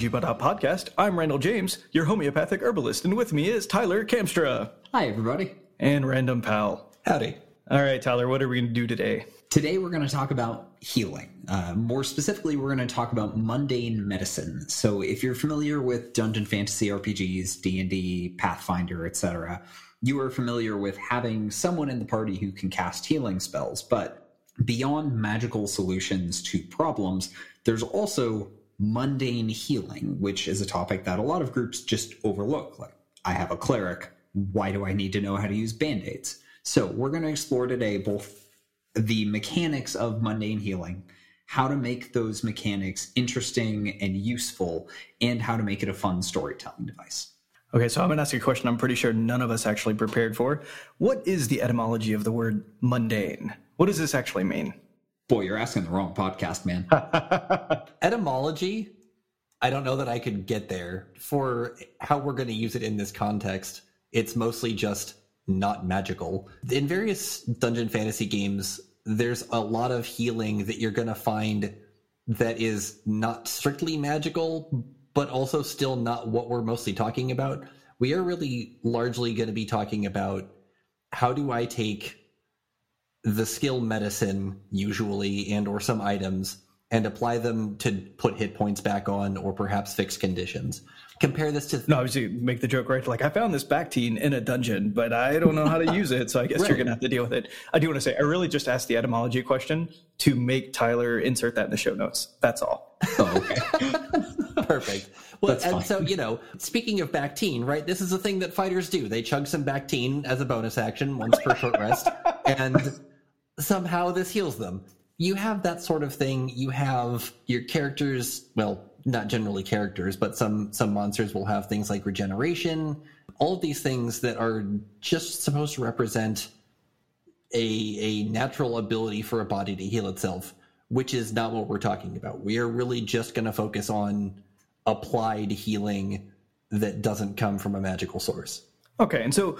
RPGBOT podcast. I'm Randall James, your homeopathic herbalist, and with me is Tyler Kamstra. Hi, everybody. And Random Pal. Howdy. All right, Tyler, what are we going to do today? Today, we're going to talk about healing. Uh, more specifically, we're going to talk about mundane medicine. So, if you're familiar with dungeon fantasy RPGs, D&D, Pathfinder, etc., you are familiar with having someone in the party who can cast healing spells. But beyond magical solutions to problems, there's also mundane healing, which is a topic that a lot of groups just overlook. Like, I have a cleric. Why do I need to know how to use band aids? So, we're going to explore today both the mechanics of mundane healing, how to make those mechanics interesting and useful, and how to make it a fun storytelling device. Okay, so I'm going to ask you a question I'm pretty sure none of us actually prepared for. What is the etymology of the word mundane? What does this actually mean? Boy, you're asking the wrong podcast, man. Etymology, I don't know that I could get there. For how we're going to use it in this context, it's mostly just not magical. In various dungeon fantasy games, there's a lot of healing that you're going to find that is not strictly magical, but also still not what we're mostly talking about. We are really largely going to be talking about how do I take the skill medicine usually and or some items and apply them to put hit points back on or perhaps fix conditions. Compare this to no, obviously make the joke right. Like I found this Bactine in a dungeon, but I don't know how to use it, so I guess right. you're gonna have to deal with it. I do want to say I really just asked the etymology question to make Tyler insert that in the show notes. That's all. Oh, okay. Perfect. Well, That's and fine. so you know, speaking of Bactine, right? This is a thing that fighters do. They chug some Bactine as a bonus action once per short rest, and somehow this heals them. You have that sort of thing. You have your characters, well, not generally characters, but some some monsters will have things like regeneration, all of these things that are just supposed to represent a a natural ability for a body to heal itself, which is not what we're talking about. We are really just going to focus on applied healing that doesn't come from a magical source. Okay, and so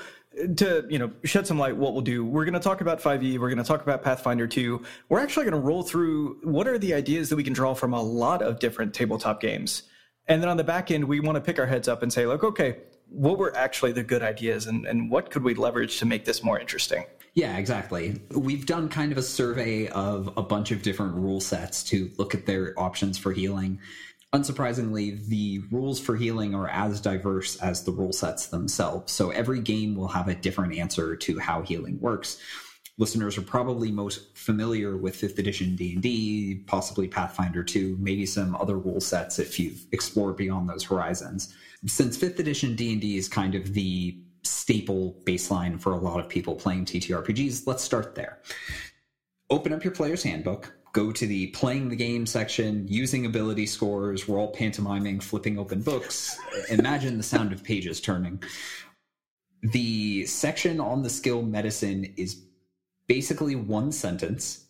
to you know shed some light what we'll do. We're going to talk about 5e we're going to talk about pathfinder 2 we're actually going to roll through what are the ideas that we can draw from a lot of different tabletop games. And then on the back end we want to pick our heads up and say like okay what were actually the good ideas and, and what could we leverage to make this more interesting? Yeah, exactly. We've done kind of a survey of a bunch of different rule sets to look at their options for healing unsurprisingly, the rules for healing are as diverse as the rule sets themselves. So every game will have a different answer to how healing works. Listeners are probably most familiar with 5th edition D&D, possibly Pathfinder 2, maybe some other rule sets if you've explored beyond those horizons. Since 5th edition D&D is kind of the staple baseline for a lot of people playing TTRPGs, let's start there. Open up your player's handbook, go to the playing the game section, using ability scores. We're all pantomiming, flipping open books. Imagine the sound of pages turning. The section on the skill medicine is basically one sentence,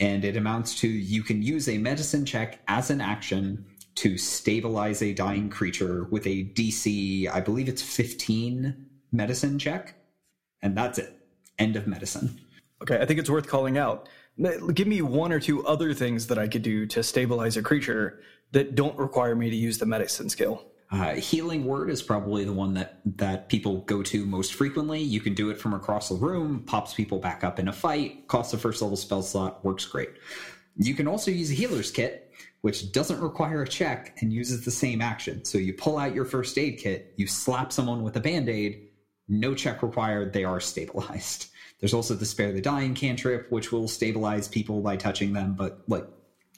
and it amounts to you can use a medicine check as an action to stabilize a dying creature with a DC, I believe it's 15 medicine check, and that's it. End of medicine. Okay, I think it's worth calling out give me one or two other things that I could do to stabilize a creature that don't require me to use the medicine skill. Uh, healing word is probably the one that that people go to most frequently. You can do it from across the room, pops people back up in a fight, costs a first level spell slot, works great. You can also use a healer's kit, which doesn't require a check and uses the same action. So you pull out your first aid kit, you slap someone with a band aid, no check required, they are stabilized. There's also the spare the dying cantrip, which will stabilize people by touching them, but like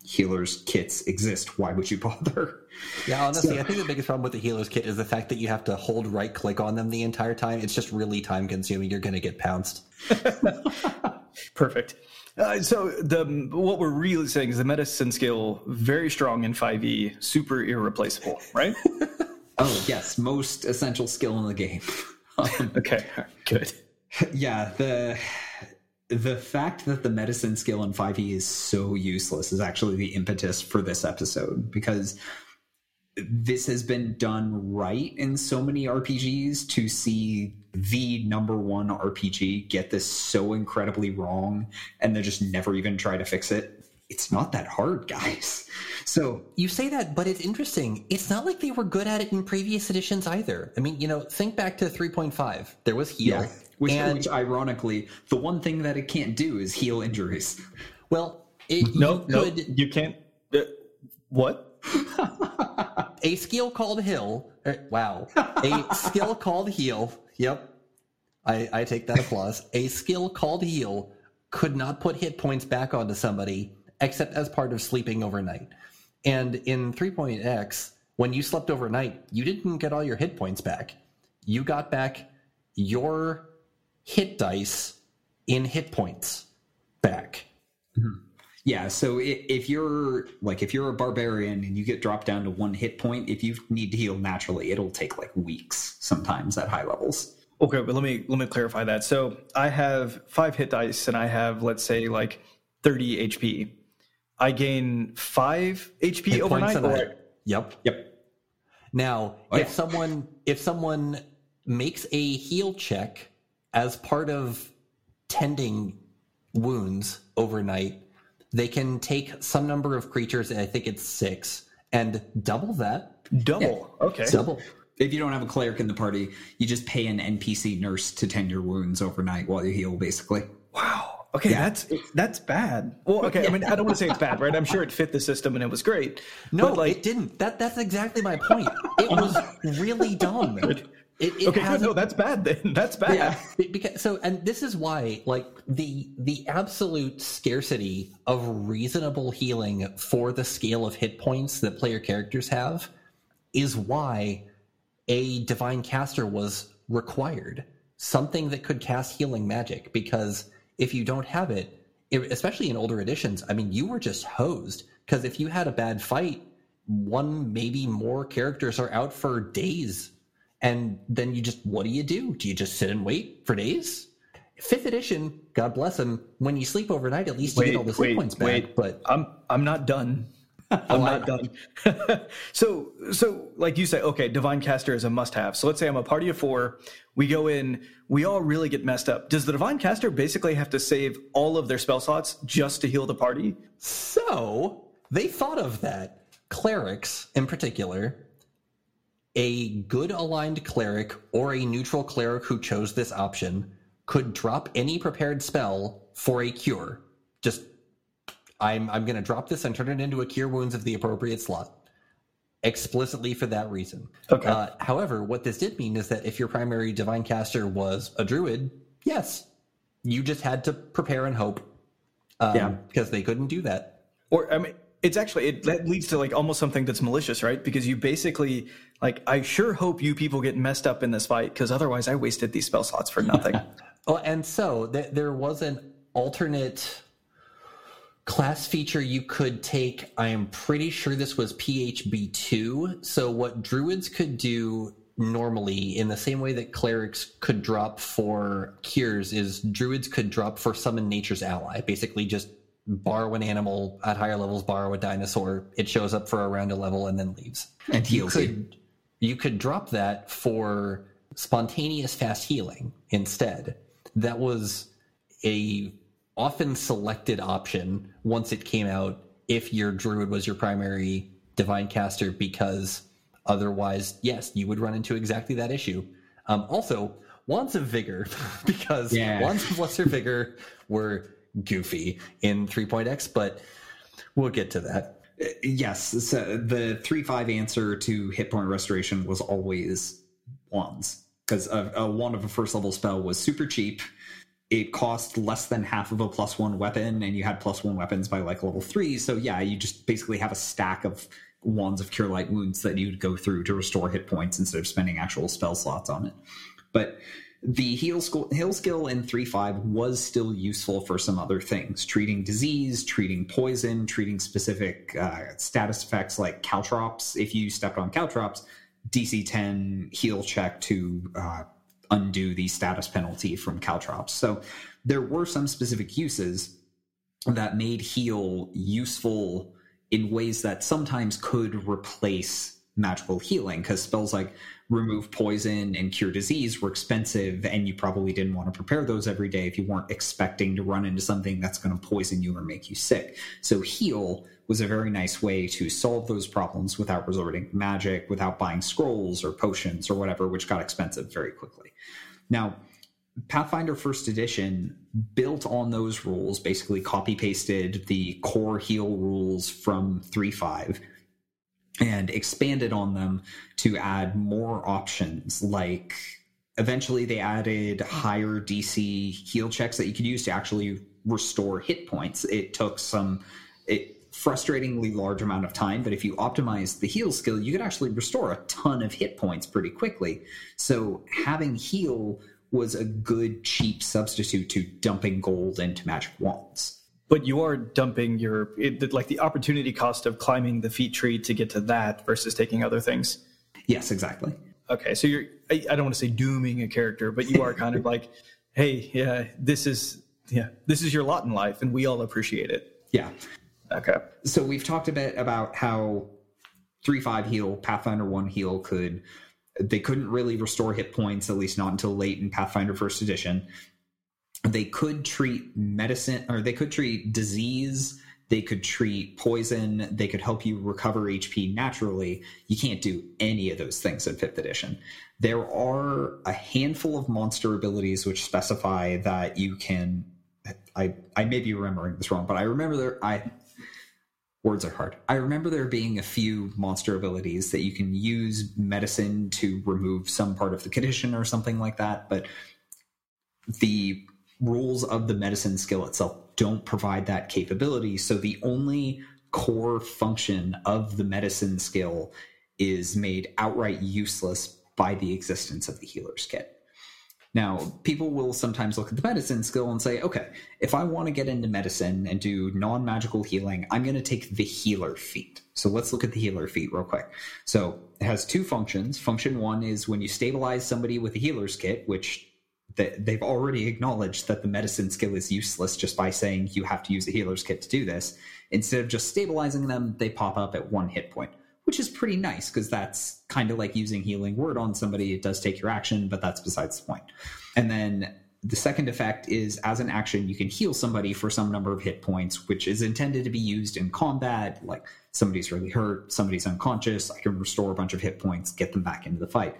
healers kits exist. Why would you bother? Yeah, honestly, so, I think the biggest problem with the healers kit is the fact that you have to hold right click on them the entire time. It's just really time consuming. You're going to get pounced. Perfect. Uh, so the what we're really saying is the medicine skill very strong in 5e, super irreplaceable, right? oh yes, most essential skill in the game. um, okay, good. yeah, the the fact that the medicine skill in 5e is so useless is actually the impetus for this episode because this has been done right in so many RPGs to see the number one RPG get this so incredibly wrong and they just never even try to fix it it's not that hard, guys. So you say that, but it's interesting. It's not like they were good at it in previous editions either. I mean, you know, think back to 3.5. There was heal. Yeah. Which, and, which ironically, the one thing that it can't do is heal injuries. Well, it, no, you, could, no, you can't. Uh, what? a skill called heal. Er, wow. A skill called heal. Yep. I, I take that applause. A skill called heal could not put hit points back onto somebody except as part of sleeping overnight. And in 3.x, when you slept overnight, you didn't get all your hit points back. You got back your hit dice in hit points back. Mm-hmm. Yeah, so if you're like if you're a barbarian and you get dropped down to one hit point, if you need to heal naturally, it'll take like weeks sometimes at high levels. Okay, but let me let me clarify that. So I have five hit dice and I have let's say like 30 HP. I gain five HP hit overnight. Or... Yep. Yep. Now, oh, if yeah. someone if someone makes a heal check as part of tending wounds overnight, they can take some number of creatures, I think it's six, and double that. Double. Yeah. Okay. Double. If you don't have a cleric in the party, you just pay an NPC nurse to tend your wounds overnight while you heal, basically. Wow. Okay, yeah. that's that's bad. Well, okay, I mean, I don't want to say it's bad, right? I'm sure it fit the system and it was great. No, like, it didn't. That that's exactly my point. It was really dumb. It, it okay, no, that's bad. Then that's bad. Yeah, because so, and this is why, like the the absolute scarcity of reasonable healing for the scale of hit points that player characters have, is why a divine caster was required. Something that could cast healing magic. Because if you don't have it, especially in older editions, I mean, you were just hosed. Because if you had a bad fight, one maybe more characters are out for days and then you just, what do you do? Do you just sit and wait for days? Fifth edition, God bless him. When you sleep overnight, at least you get all the sleep points back. Wait, but I'm I'm not done. I'm not done. so so like you say, okay, divine caster is a must-have. So let's say I'm a party of four. We go in. We all really get messed up. Does the divine caster basically have to save all of their spell slots just to heal the party? So they thought of that. Clerics, in particular, a good aligned cleric or a neutral cleric who chose this option could drop any prepared spell for a cure. Just I'm I'm going to drop this and turn it into a cure wounds of the appropriate slot. Explicitly for that reason. Okay. Uh, however, what this did mean is that if your primary divine caster was a druid, yes, you just had to prepare and hope. Um, yeah, because they couldn't do that. Or I mean, it's actually it that leads to like almost something that's malicious, right? Because you basically like I sure hope you people get messed up in this fight because otherwise I wasted these spell slots for nothing. oh, and so th- there was an alternate class feature you could take. I am pretty sure this was PHB two. So what druids could do normally in the same way that clerics could drop for cures is druids could drop for summon nature's ally basically just borrow an animal at higher levels, borrow a dinosaur. It shows up for around a level and then leaves. And heals you. Could, you could drop that for spontaneous fast healing instead. That was a often selected option once it came out if your druid was your primary divine caster because otherwise yes you would run into exactly that issue um, also wands of vigor because yeah. wands of lesser vigor were goofy in 3.x, but we'll get to that. Yes, so the 3 5 answer to hit point restoration was always wands because a, a wand of a first level spell was super cheap. It cost less than half of a plus one weapon, and you had plus one weapons by like level three. So, yeah, you just basically have a stack of wands of cure light wounds that you'd go through to restore hit points instead of spending actual spell slots on it. But the heal, skill, heal skill in 3.5 was still useful for some other things treating disease treating poison treating specific uh, status effects like caltrops if you stepped on caltrops dc 10 heal check to uh, undo the status penalty from caltrops so there were some specific uses that made heal useful in ways that sometimes could replace magical healing because spells like remove poison and cure disease were expensive, and you probably didn't want to prepare those every day if you weren't expecting to run into something that's going to poison you or make you sick. So, heal was a very nice way to solve those problems without resorting to magic, without buying scrolls or potions or whatever, which got expensive very quickly. Now, Pathfinder First Edition built on those rules, basically copy pasted the core heal rules from 3.5 and expanded on them to add more options. Like eventually, they added higher DC heal checks that you could use to actually restore hit points. It took some. It, frustratingly large amount of time, but if you optimize the heal skill, you could actually restore a ton of hit points pretty quickly. So having heal was a good cheap substitute to dumping gold into magic wands. But you are dumping your it, like the opportunity cost of climbing the feat tree to get to that versus taking other things. Yes, exactly. Okay, so you're I, I don't want to say dooming a character, but you are kind of like, hey, yeah, this is yeah, this is your lot in life, and we all appreciate it. Yeah. Okay. So we've talked a bit about how three five heal, Pathfinder one heal could they couldn't really restore hit points, at least not until late in Pathfinder First Edition. They could treat medicine, or they could treat disease. They could treat poison. They could help you recover HP naturally. You can't do any of those things in fifth edition. There are a handful of monster abilities which specify that you can. I I may be remembering this wrong, but I remember there. I words are hard. I remember there being a few monster abilities that you can use medicine to remove some part of the condition or something like that, but the rules of the medicine skill itself don't provide that capability. So the only core function of the medicine skill is made outright useless by the existence of the healer's kit. Now, people will sometimes look at the medicine skill and say, okay, if I want to get into medicine and do non magical healing, I'm going to take the healer feat. So let's look at the healer feat real quick. So it has two functions. Function one is when you stabilize somebody with a healer's kit, which they've already acknowledged that the medicine skill is useless just by saying you have to use a healer's kit to do this. Instead of just stabilizing them, they pop up at one hit point which is pretty nice because that's kind of like using healing word on somebody. It does take your action, but that's besides the point. And then the second effect is as an action, you can heal somebody for some number of hit points, which is intended to be used in combat. Like somebody's really hurt, somebody's unconscious, I can restore a bunch of hit points, get them back into the fight.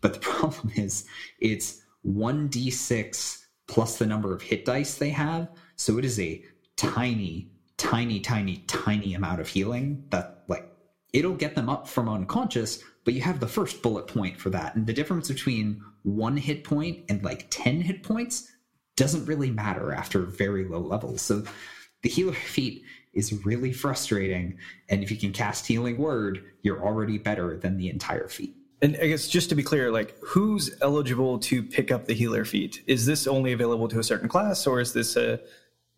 But the problem is it's 1d6 plus the number of hit dice they have. So it is a tiny, tiny, tiny, tiny amount of healing that it'll get them up from unconscious, but you have the first bullet point for that. And the difference between one hit point and like 10 hit points doesn't really matter after very low levels. So the healer feat is really frustrating. And if you can cast Healing Word, you're already better than the entire feat. And I guess just to be clear, like who's eligible to pick up the healer feat? Is this only available to a certain class, or is this a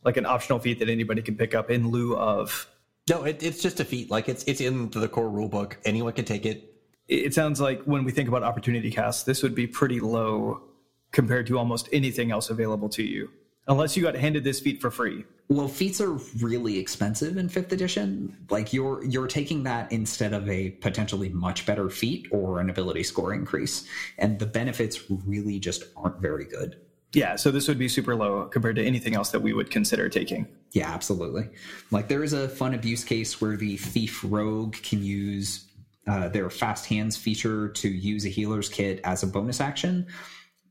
like an optional feat that anybody can pick up in lieu of no, it, it's just a feat. Like it's it's in the core rulebook. Anyone can take it. It sounds like when we think about opportunity costs, this would be pretty low compared to almost anything else available to you, unless you got handed this feat for free. Well, feats are really expensive in fifth edition. Like you're you're taking that instead of a potentially much better feat or an ability score increase, and the benefits really just aren't very good. Yeah, so this would be super low compared to anything else that we would consider taking. Yeah, absolutely. Like there is a fun abuse case where the thief rogue can use uh, their fast hands feature to use a healer's kit as a bonus action,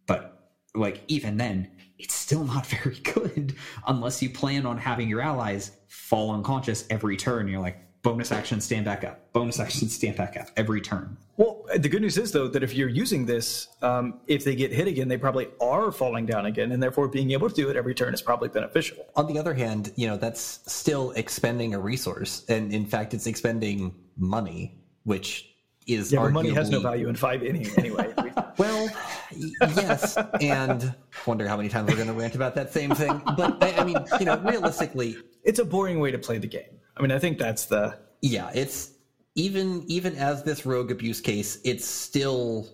but like even then, it's still not very good unless you plan on having your allies fall unconscious every turn. You're like, bonus action, stand back up, bonus action, stand back up every turn. Well, the good news is though that if you're using this, um, if they get hit again, they probably are falling down again, and therefore being able to do it every turn is probably beneficial. On the other hand, you know that's still expending a resource, and in fact, it's expending money, which is yeah, arguably... money has no value in five any, anyway. well, yes, and wonder how many times we're going to rant about that same thing. But I, I mean, you know, realistically, it's a boring way to play the game. I mean, I think that's the yeah. It's even even as this rogue abuse case, it's still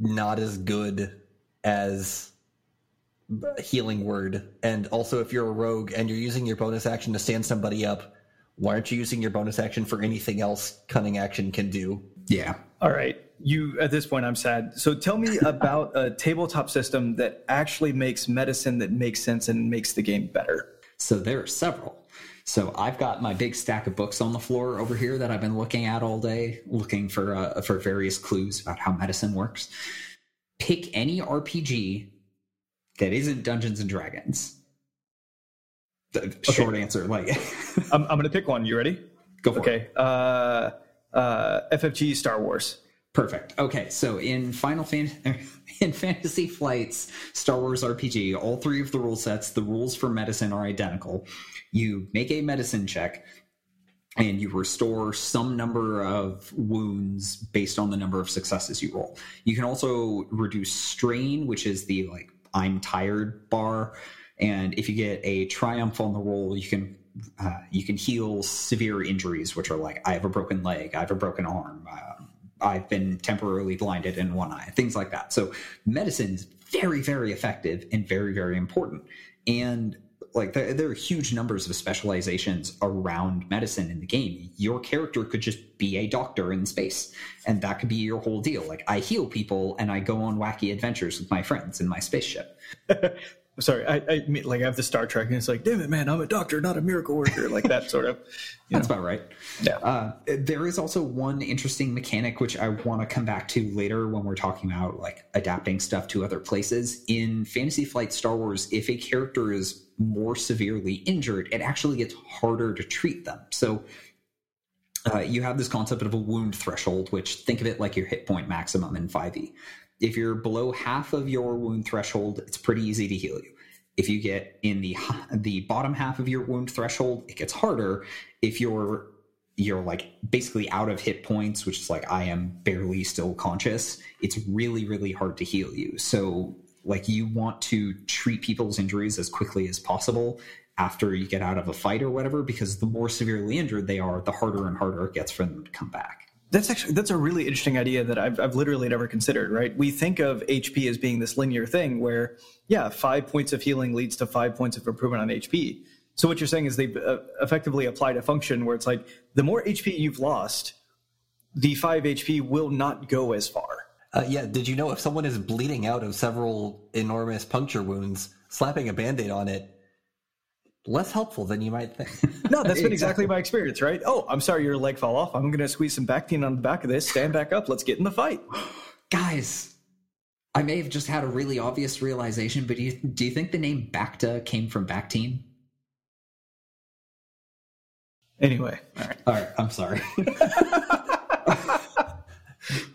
not as good as healing word. And also, if you're a rogue and you're using your bonus action to stand somebody up, why aren't you using your bonus action for anything else cunning action can do? Yeah. All right. You at this point I'm sad. So tell me about a tabletop system that actually makes medicine that makes sense and makes the game better. So there are several. So I've got my big stack of books on the floor over here that I've been looking at all day, looking for uh, for various clues about how medicine works. Pick any RPG that isn't Dungeons and Dragons. The okay. short answer, like I'm, I'm going to pick one. You ready? Go for okay. it. Okay. Uh, uh, FFG Star Wars. Perfect. Okay, so in Final Fan in Fantasy Flight's Star Wars RPG, all three of the rule sets, the rules for medicine are identical. You make a medicine check and you restore some number of wounds based on the number of successes you roll. You can also reduce strain, which is the like I'm tired bar, and if you get a triumph on the roll, you can uh, you can heal severe injuries, which are like I have a broken leg, I have a broken arm, uh, I've been temporarily blinded in one eye, things like that. So medicine is very, very effective and very, very important. And like there, there, are huge numbers of specializations around medicine in the game. Your character could just be a doctor in space, and that could be your whole deal. Like I heal people and I go on wacky adventures with my friends in my spaceship. sorry, I, I mean, like I have the Star Trek, and it's like, damn it, man, I'm a doctor, not a miracle worker, like that sort of. That's know. about right. Yeah. Uh, there is also one interesting mechanic which I want to come back to later when we're talking about like adapting stuff to other places. In Fantasy Flight Star Wars, if a character is more severely injured, it actually gets harder to treat them. So. Uh, you have this concept of a wound threshold, which think of it like your hit point maximum in 5e if you're below half of your wound threshold, it's pretty easy to heal you. If you get in the the bottom half of your wound threshold, it gets harder. If you're you're like basically out of hit points, which is like I am barely still conscious, it's really really hard to heal you. So like you want to treat people's injuries as quickly as possible after you get out of a fight or whatever because the more severely injured they are, the harder and harder it gets for them to come back. That's actually that's a really interesting idea that I've I've literally never considered. Right, we think of HP as being this linear thing where yeah, five points of healing leads to five points of improvement on HP. So what you're saying is they've uh, effectively applied a function where it's like the more HP you've lost, the five HP will not go as far. Uh, yeah, did you know if someone is bleeding out of several enormous puncture wounds, slapping a band aid on it less helpful than you might think. no, that's been exactly my experience, right? Oh, I'm sorry your leg fell off. I'm going to squeeze some Bactine on the back of this. Stand back up. Let's get in the fight. Guys, I may have just had a really obvious realization, but do you, do you think the name Bacta came from Bactine? Anyway, all right. All right, I'm sorry.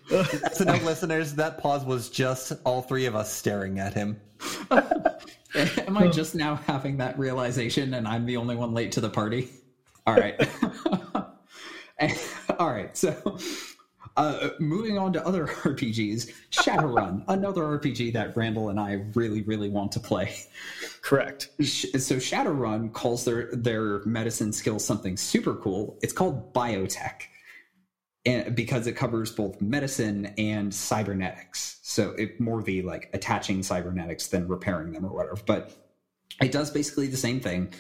so now, listeners, that pause was just all three of us staring at him. Am I just now having that realization and I'm the only one late to the party? All right. All right. So, uh, moving on to other RPGs, Shadowrun, another RPG that Randall and I really, really want to play. Correct. So Shadowrun calls their their medicine skill something super cool. It's called biotech and because it covers both medicine and cybernetics. So it more the like attaching cybernetics than repairing them or whatever. But it does basically the same thing.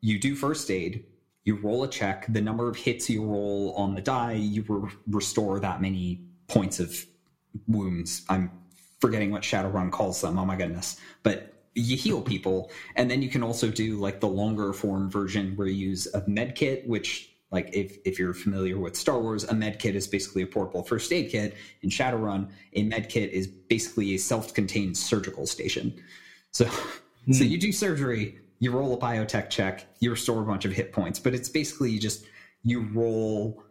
You do first aid, you roll a check, the number of hits you roll on the die, you re- restore that many points of wounds. I'm forgetting what Shadowrun calls them. Oh my goodness. But you heal people and then you can also do like the longer form version where you use a med kit which like if, if you're familiar with Star Wars, a med kit is basically a portable first aid kit. In Shadowrun, a med kit is basically a self-contained surgical station. So, mm. so you do surgery, you roll a biotech check, you restore a bunch of hit points, but it's basically you just you roll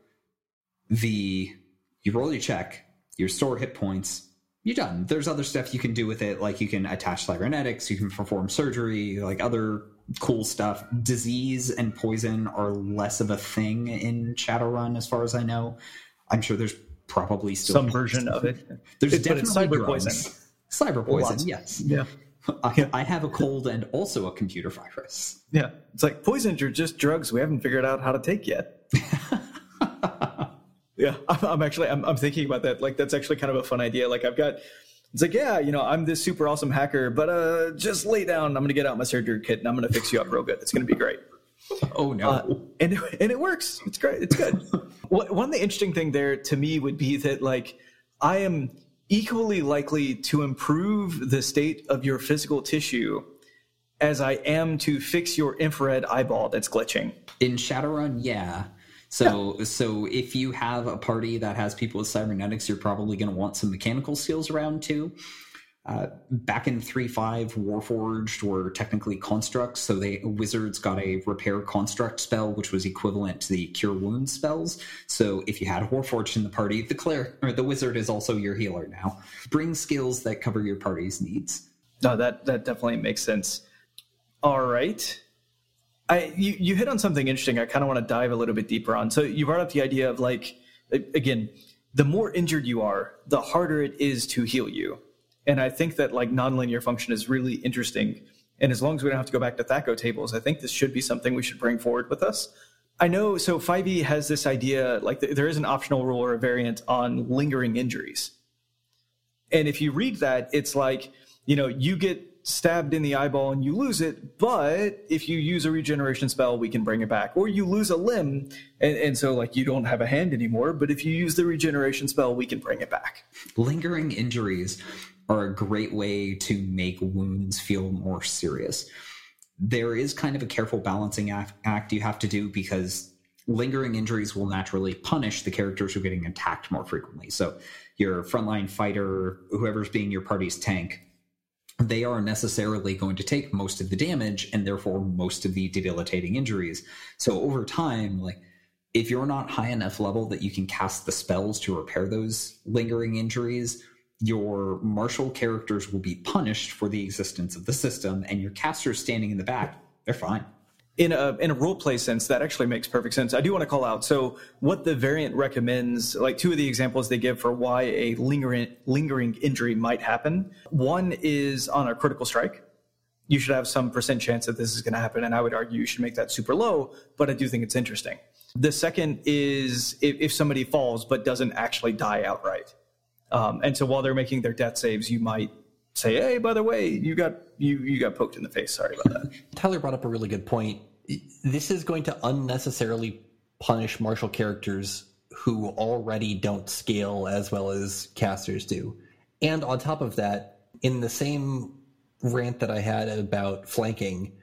the you roll your check, you restore hit points, you're done. There's other stuff you can do with it, like you can attach cybernetics, you can perform surgery, like other cool stuff. Disease and poison are less of a thing in Shadowrun, as far as I know. I'm sure there's probably still some version of it. There's it, definitely cyber poison. Cyber poison, yes. Yeah. I, I, have a cold and also a computer virus. Yeah, it's like poisons are just drugs we haven't figured out how to take yet. yeah, I'm, I'm actually I'm, I'm thinking about that. Like that's actually kind of a fun idea. Like I've got it's like, yeah, you know, I'm this super awesome hacker, but uh, just lay down. I'm going to get out my surgery kit and I'm going to fix you up real good. It's going to be great. Oh no! Uh, and and it works. It's great. It's good. One of the interesting thing there to me would be that like I am equally likely to improve the state of your physical tissue as I am to fix your infrared eyeball that's glitching. In Shadowrun, yeah. So yeah. so if you have a party that has people with cybernetics, you're probably going to want some mechanical skills around too. Uh, back in 3.5, Warforged were technically constructs, so they wizards got a repair construct spell, which was equivalent to the cure wounds spells. So if you had Warforged in the party, the cleric or the wizard is also your healer now. Bring skills that cover your party's needs. No, that that definitely makes sense. All right. I you, you hit on something interesting. I kind of want to dive a little bit deeper on. So you brought up the idea of like again, the more injured you are, the harder it is to heal you and I think that like nonlinear function is really interesting. And as long as we don't have to go back to THAC0 tables, I think this should be something we should bring forward with us. I know, so 5e has this idea, like there is an optional rule or a variant on lingering injuries. And if you read that, it's like, you know, you get stabbed in the eyeball and you lose it, but if you use a regeneration spell, we can bring it back. Or you lose a limb, and, and, so like you don't have a hand anymore, but if you use the regeneration spell, we can bring it back. Lingering injuries are a great way to make wounds feel more serious. There is kind of a careful balancing act you have to do because lingering injuries will naturally punish the characters who are getting attacked more frequently. So, your frontline fighter, whoever's being your party's tank, they are necessarily going to take most of the damage and therefore most of the debilitating injuries. So, over time, like if you're not high enough level that you can cast the spells to repair those lingering injuries, your martial characters will be punished for the existence of the system, and your casters standing in the back, they're fine. In a in a role play sense, that actually makes perfect sense. I do want to call out. So, what the variant recommends, like two of the examples they give for why a lingering lingering injury might happen. One is on a critical strike. You should have some percent chance that this is going to happen, and I would argue you should make that super low. But I do think it's interesting. The second is if, if somebody falls but doesn't actually die outright. Um, and so while they're making their death saves, you might say, "Hey, by the way, you got you you got poked in the face. Sorry about that." Tyler brought up a really good point. This is going to unnecessarily punish martial characters who already don't scale as well as casters do. And on top of that, in the same rant that I had about flanking,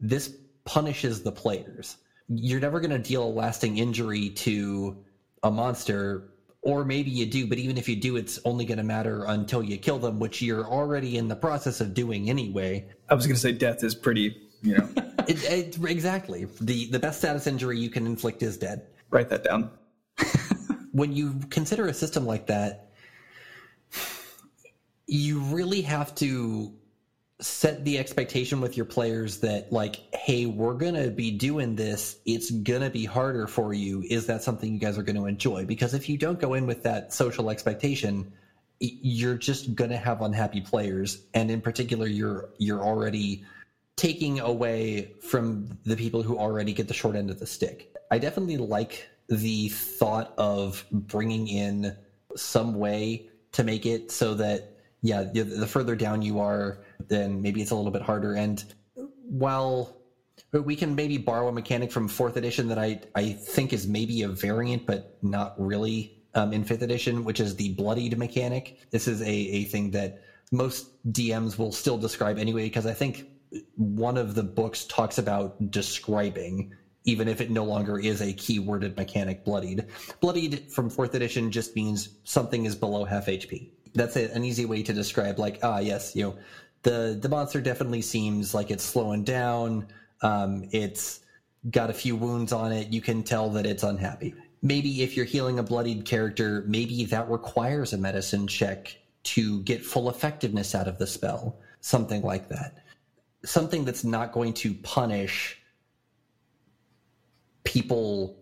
this punishes the players. You're never going to deal a lasting injury to a monster or maybe you do, but even if you do, it's only going to matter until you kill them, which you're already in the process of doing anyway. I was going to say death is pretty, you know. it, it, exactly. The, the best status injury you can inflict is dead. Write that down. when you consider a system like that, you really have to set the expectation with your players that like hey we're gonna be doing this. It's gonna be harder for you. Is that something you guys are to enjoy? Because if you don't go in with that social expectation you're just gonna have unhappy players. And in particular you're you're already taking away from the people who already get the short end of the stick. I definitely like the thought of bringing in some way to make it so that yeah the further down you are then maybe it's a little bit harder. And while we can maybe borrow a mechanic from fourth edition that I, I think is maybe a variant, but not really um, in fifth edition, which is the bloodied mechanic. This is a, a thing that most DMs will still describe anyway, because I think one of the books talks about describing, even if it no longer is a keyworded mechanic, bloodied. Bloodied from fourth edition just means something is below half HP. That's a, an easy way to describe, like, ah, yes, you know, the the monster definitely seems like it's slowing down. Um, it's got a few wounds on it. You can tell that it's unhappy. Maybe if you're healing a bloodied character, maybe that requires a medicine check to get full effectiveness out of the spell. Something like that. Something that's not going to punish people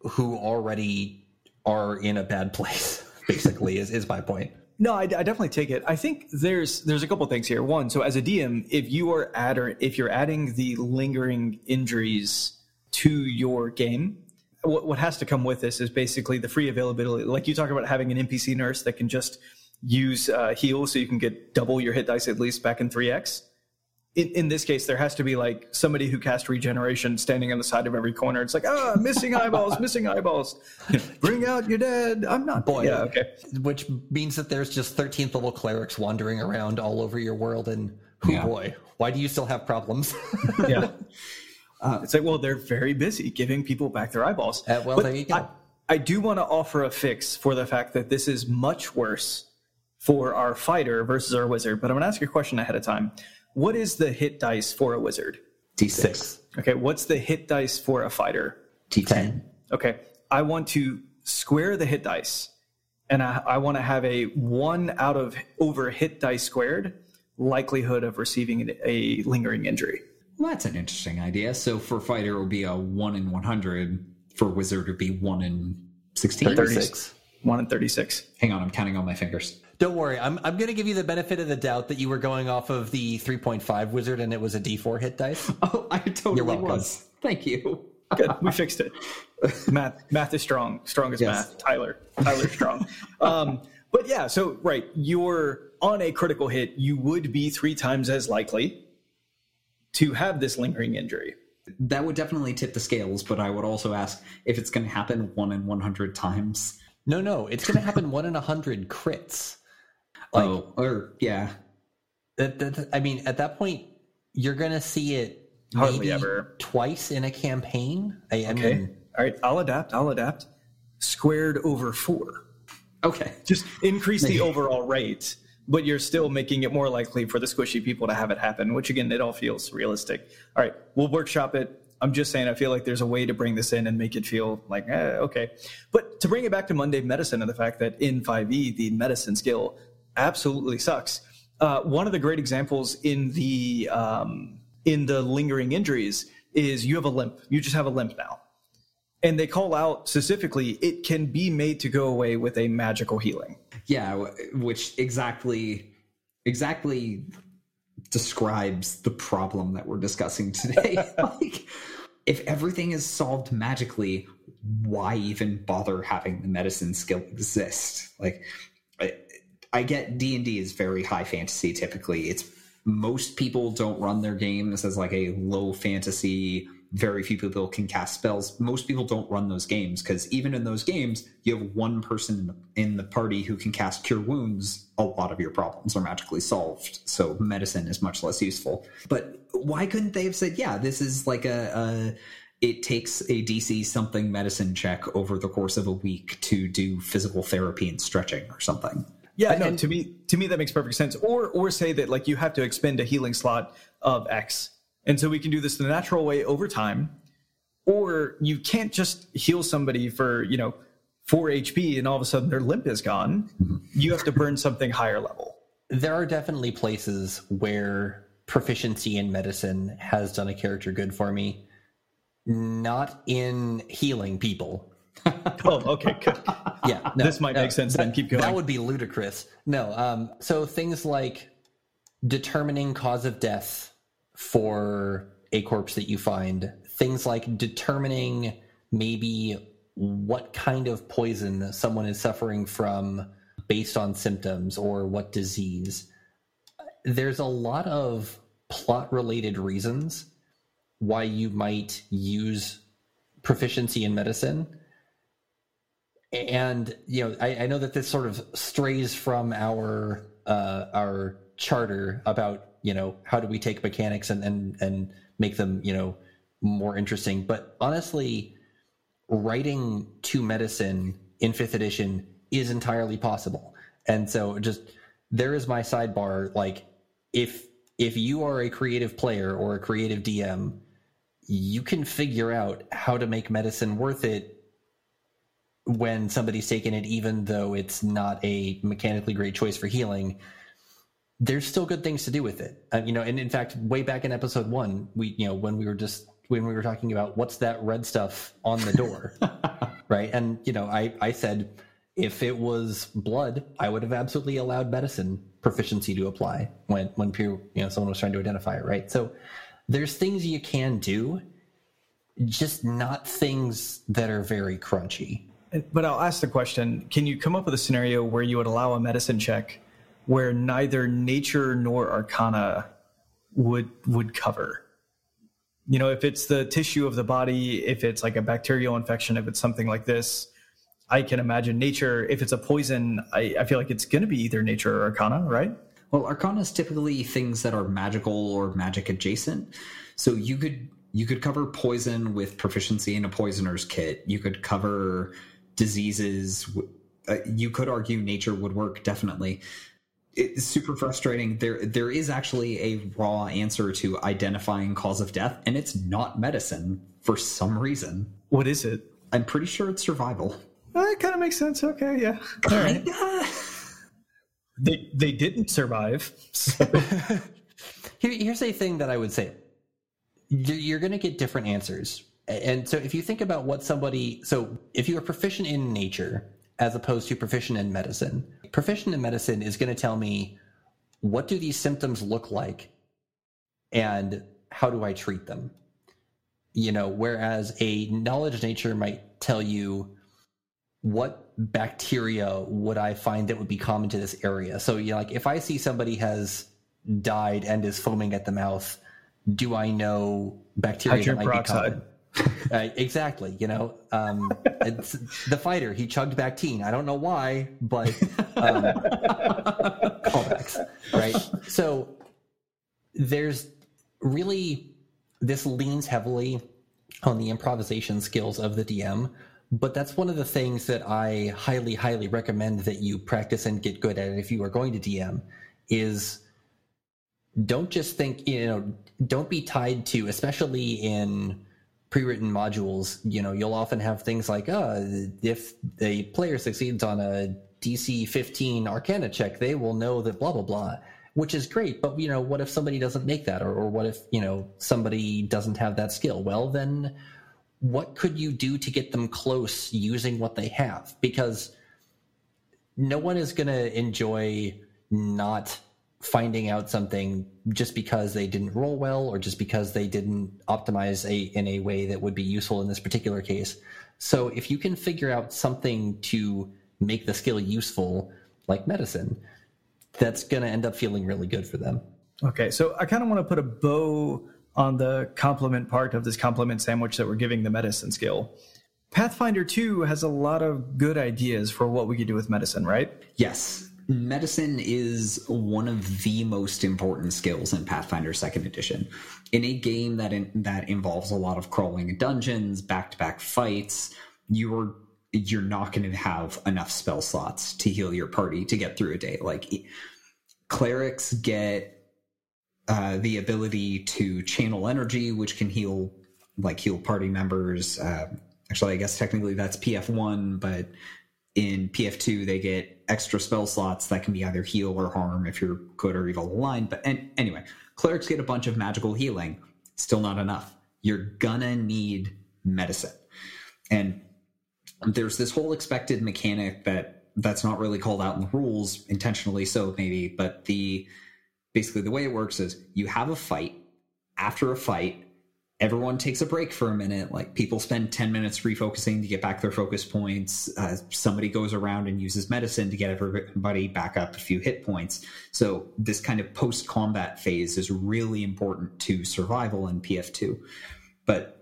who already are in a bad place, basically, is, is my point. No, I, I, definitely take it. I think there's there's a couple things here. One, so as a DM, if you are add or if you're adding the lingering injuries to your game, what, what has to come with this is basically the free availability. Like you talk about having an NPC nurse that can just use uh, heal, so you can get double your hit dice at least back in three x. in, in this case, there has to be like somebody who cast regeneration standing on the side of every corner. It's like, ah, missing eyeballs, missing eyeballs. Bring out your dead. I'm not. Boy, Yeah, okay. which means that there's just 13th level clerics wandering around all over your world, and oh Yeah. boy, why do you still have problems? Yeah. it's like, well, they're very busy giving people back their eyeballs. Uh, well, But there you go. I, I do want to offer a fix for the fact that this is much worse for our fighter versus our wizard. But I'm going to ask you a question ahead of time. What is the hit dice for a wizard? D6. Okay, what's the hit dice for a fighter? D10. Okay, I want to square the hit dice, and I, I want to have a one out of over hit dice squared likelihood of receiving a lingering injury. Well, that's an interesting idea. So for fighter, it would be a 1 in 100. For wizard, it would be 1 in 16. 36. One in thirty-six. Hang on, I'm counting on my fingers. Don't worry, I'm, I'm going to give you the benefit of the doubt that you were going off of the 3.5 wizard and it was a d4 hit dice. Oh, I totally welcome. was. Thank you. Good, we fixed it. Math, math is strong. Strong as Yes. math. Tyler, Tyler, strong. Um, but yeah, so right, you're on a critical hit. You would be three times as likely to have this lingering injury. That would definitely tip the scales, but I would also ask if it's going to happen 1 in 100 times. No, no, it's going to happen one in a hundred crits. oh, or yeah. That, that, I mean, at that point, you're to see it Hardly maybe ever. twice in a campaign. I, I Okay. mean, All right, I'll adapt. I'll adapt. Squared over four. Okay. Just increase the overall rate, but you're still making it more likely for the squishy people to have it happen, which again, it all feels realistic. All right, we'll workshop it. I'm just saying, I feel like there's a way to bring this in and make it feel like, eh, okay. But to bring it back to mundane medicine and the fact that in 5e, the medicine skill absolutely sucks. Uh, one of the great examples in the um, in the lingering injuries is you have a limp. You just have a limp now and they call out specifically it can be made to go away with a magical healing Yeah, which exactly exactly describes the problem that we're discussing today. like if everything is solved magically, why even bother having the medicine skill exist? Like I, get D&D is very high fantasy typically. It's most people don't run their games as like a low fantasy very few people can cast spells. Most people don't run those games because even in those games, you have one person in the, in the party who can cast Cure Wounds. A lot of your problems are magically solved, so medicine is much less useful. But why couldn't they have said, "Yeah, this is like a." a it takes a DC something medicine check over the course of a week to do physical therapy and stretching or something. Yeah no to me to me that makes perfect sense. Or or say that like you have to expend a healing slot of x. And so we can do this the natural way over time. Or you can't just heal somebody for you know 4 hp and all of a sudden their limp is gone. Mm-hmm. You have to burn something higher level. There are definitely places where proficiency in medicine has done a character good for me. Not in healing people. oh okay good Yeah, no, This might no, make sense that- then. Keep going. That would be ludicrous. No, um, so things like determining cause of death for a corpse that you find, things like determining maybe what kind of poison someone is suffering from based on symptoms or what disease. There's a lot of plot related reasons why you might use proficiency in medicine and you know I, I know that this sort of strays from our uh, our charter about you know how do we take mechanics and and and make them you know more interesting. But honestly writing to medicine in fifth edition is entirely possible. And so just there is my sidebar like if if you are a creative player or a creative dm you can figure out how to make medicine worth it when somebody's taken it, even though it's not a mechanically great choice for healing, there's still good things to do with it. Uh, you know, and in fact, way back in episode one, we, you know, when we were just when we were talking about what's that red stuff on the door, right? And you know, I I said if it was blood, I would have absolutely allowed medicine proficiency to apply when when you know someone was trying to identify it, right? So there's things you can do, just not things that are very crunchy. But I'll ask the question Can you come up with a scenario where you would allow a medicine check where neither nature nor arcana would would cover. You know, if it's the tissue of the body, if it's like a bacterial infection, if it's something like this, I can imagine nature. If it's a poison, I, I feel like it's going to be either nature or arcana, right? Well, arcana is typically things that are magical or magic adjacent. So you could you could cover poison with proficiency in a poisoner's kit. You could cover diseases. Uh, you could argue nature would work definitely. It's super frustrating. There there is actually a raw answer to identifying cause of death, and it's not medicine for some reason. What is it? I'm pretty sure it's survival. That kind of makes sense. Okay, yeah. All right. they they didn't survive. So. Here, here's a thing that I would say: you're, you're going to get different answers, and so if you think about what somebody, so if you are proficient in nature as opposed to proficient in medicine, proficient in medicine is going to tell me what do these symptoms look like, and how do I treat them. You know, whereas a knowledge of nature might tell you what bacteria would I find that would be common to this area? So, you know, like if I see somebody has died and is foaming at the mouth, do I know bacteria that might peroxide. be common? uh, exactly. You know, um, the fighter he chugged back teen. I don't know why, but um, callbacks, right? So there's really this leans heavily on the improvisation skills of the DM but that's one of the things that I highly, highly recommend that you practice and get good at if you are going to DM is don't just think, you know, don't be tied to, especially in pre-written modules, you know, you'll often have things like, uh, if a player succeeds on a DC 15 Arcana check, they will know that blah, blah, blah, which is great. But, you know, what if somebody doesn't make that? Or, or what if, you know, somebody doesn't have that skill? Well, then what could you do to get them close using what they have? Because no one is going to enjoy not finding out something just because they didn't roll well or just because they didn't optimize a in a way that would be useful in this particular case. So if you can figure out something to make the skill useful like medicine, that's going to end up feeling really good for them. Okay, so I kind of want to put a bow on the complement part of this complement sandwich that we're giving the medicine skill. Pathfinder 2 has a lot of good ideas for what we could do with medicine, right? Yes. Medicine is one of the most important skills in Pathfinder Second Edition. In a game that in, that involves a lot of crawling dungeons, back-to-back fights, you're you're not going to have enough spell slots to heal your party to get through a day. Like clerics get uh, the ability to channel energy, which can heal like heal party members. Uh, actually, I guess technically that's PF one, but in PF two they get extra spell slots that can be either heal or harm if you're good or evil aligned. But and, anyway, clerics get a bunch of magical healing. Still not enough. You're gonna need medicine, and there's this whole expected mechanic that that's not really called out in the rules intentionally so maybe but the basically the way it works is you have a fight after a fight everyone takes a break for a minute. Like people spend 10 minutes refocusing to get back their focus points. Uh, somebody goes around and uses medicine to get everybody back up a few hit points. So this kind of post combat phase is really important to survival in pf2 but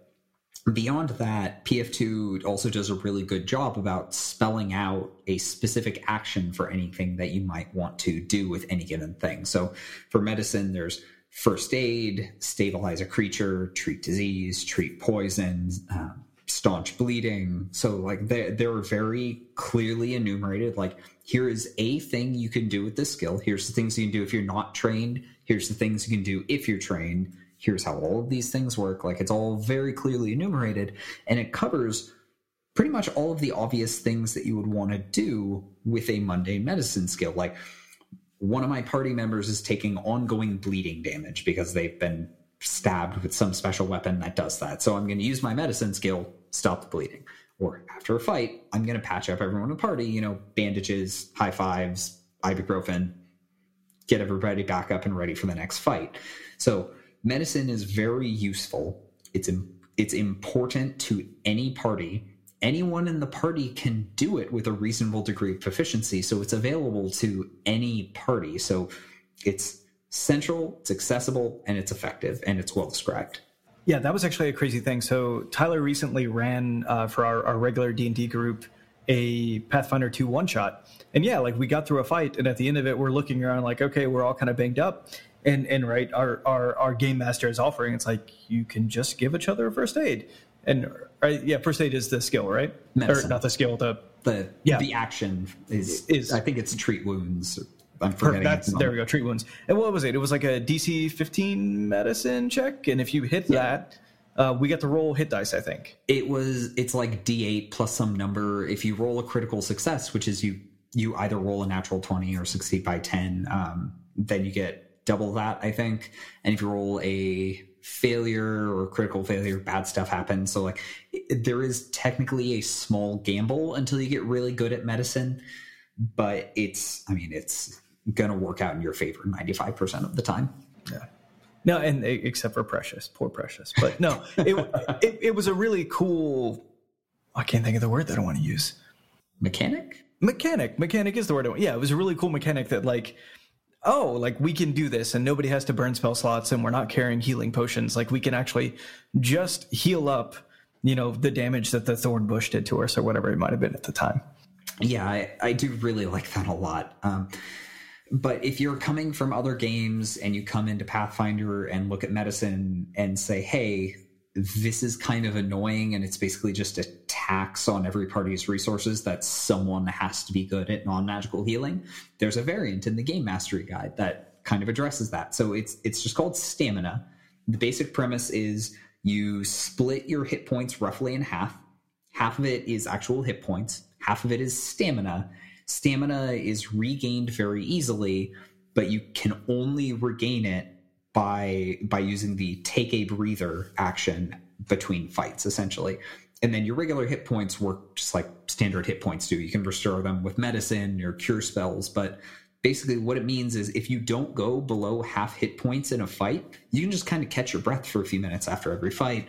Beyond that, PF2 also does a really good job about spelling out a specific action for anything that you might want to do with any given thing. So for medicine, there's first aid, stabilize a creature, treat disease, treat poison, um, staunch bleeding. So like they they're very clearly enumerated. Like here is a thing you can do with this skill. Here's the things you can do if you're not trained. Here's the things you can do if you're trained here's how all of these things work. Like it's all very clearly enumerated and it covers pretty much all of the obvious things that you would want to do with a mundane medicine skill. Like one of my party members is taking ongoing bleeding damage because they've been stabbed with some special weapon that does that. So I'm going to use my medicine skill, stop the bleeding. Or after a fight, I'm going to patch up everyone in the party, you know, bandages, high fives, ibuprofen, get everybody back up and ready for the next fight. So medicine is very useful. It's it's important to any party. Anyone in the party can do it with a reasonable degree of proficiency, so it's available to any party. So it's central, it's accessible, and it's effective, and it's well described. Yeah, that was actually a crazy thing. So Tyler recently ran uh, for our, our regular D and D group a Pathfinder 2 one shot. And yeah, like we got through a fight and at the end of it we're looking around like, okay, we're all kind of banged up. And and right, our our our game master is offering it's like you can just give each other a first aid. And right, yeah, first aid is the skill, right? Medicine. Or not the skill, the the yeah. the action is is I think it's treat wounds. I'm forgetting. That's, there we go. Treat wounds. And what was it? It was like a DC 15 medicine check, and if you hit yeah. that, uh, we get to roll hit dice. I think it was. It's like D8 plus some number. If you roll a critical success, which is you you either roll a natural 20 or succeed by 10, um, then you get double that. I think. And if you roll a failure or critical failure, bad stuff happens. So like there is technically a small gamble until you get really good at medicine, but it's. I mean, it's going to work out in your favor 95% of the time. Yeah. No, and except for Precious, poor Precious. But no, it, it, it was a really cool. I can't think of the word that I want to use. Mechanic. Mechanic. Mechanic is the word. I want. Yeah, it was a really cool mechanic that like, oh, like we can do this, and nobody has to burn spell slots, and we're not carrying healing potions. Like we can actually just heal up, you know, the damage that the thorn bush did to us, or whatever it might have been at the time. Yeah, I, I do really like that a lot. Um, but if you're coming from other games and you come into Pathfinder and look at medicine and say, hey, this is kind of annoying and it's basically just a tax on every party's resources that someone has to be good at non-magical healing there's a variant in the game mastery guide that kind of addresses that. So it's it's just called stamina. The basic premise is you split your hit points roughly in half. Half of it is actual hit points. Half of it is stamina. Stamina is regained very easily, but you can only regain it by by using the take a breather action between fights essentially. And then your regular hit points work just like standard hit points do. You can restore them with medicine or cure spells but basically what it means is if you don't go below half hit points in a fight you can just kind of catch your breath for a few minutes after every fight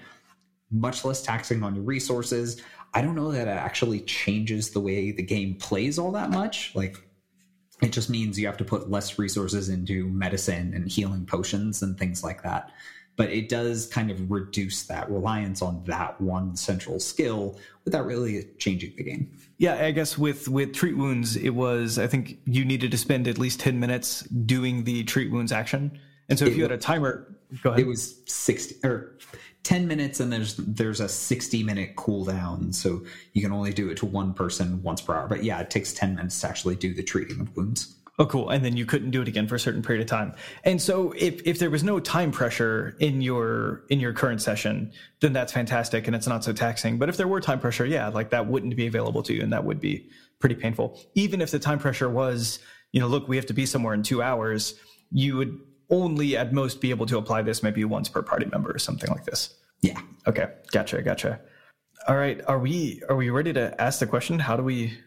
much less taxing on your resources. I don't know that it actually changes the way the game plays all that much. Like, it just means you have to put less resources into medicine and healing potions and things like that. But it does kind of reduce that reliance on that one central skill without really changing the game. Yeah, I guess with with treat wounds, it was I think you needed to spend at least ten minutes doing the treat wounds action. And so if it, you had a timer, go ahead. It was sixty or 10 minutes and there's there's a 60 minute cooldown. So you can only do it to one person once per hour. But yeah it takes 10 minutes to actually do the treating of wounds. Oh cool. And then you couldn't do it again for a certain period of time. And so if if there was no time pressure in your in your current session then that's fantastic and it's not so taxing. But if there were time pressure yeah like that wouldn't be available to you and that would be pretty painful. Even if the time pressure was you know look we have to be somewhere in two hours you would only at most be able to apply this maybe once per party member or something like this. Yeah. Okay. Gotcha. Gotcha. All right. Are we are we ready to ask the question? How do we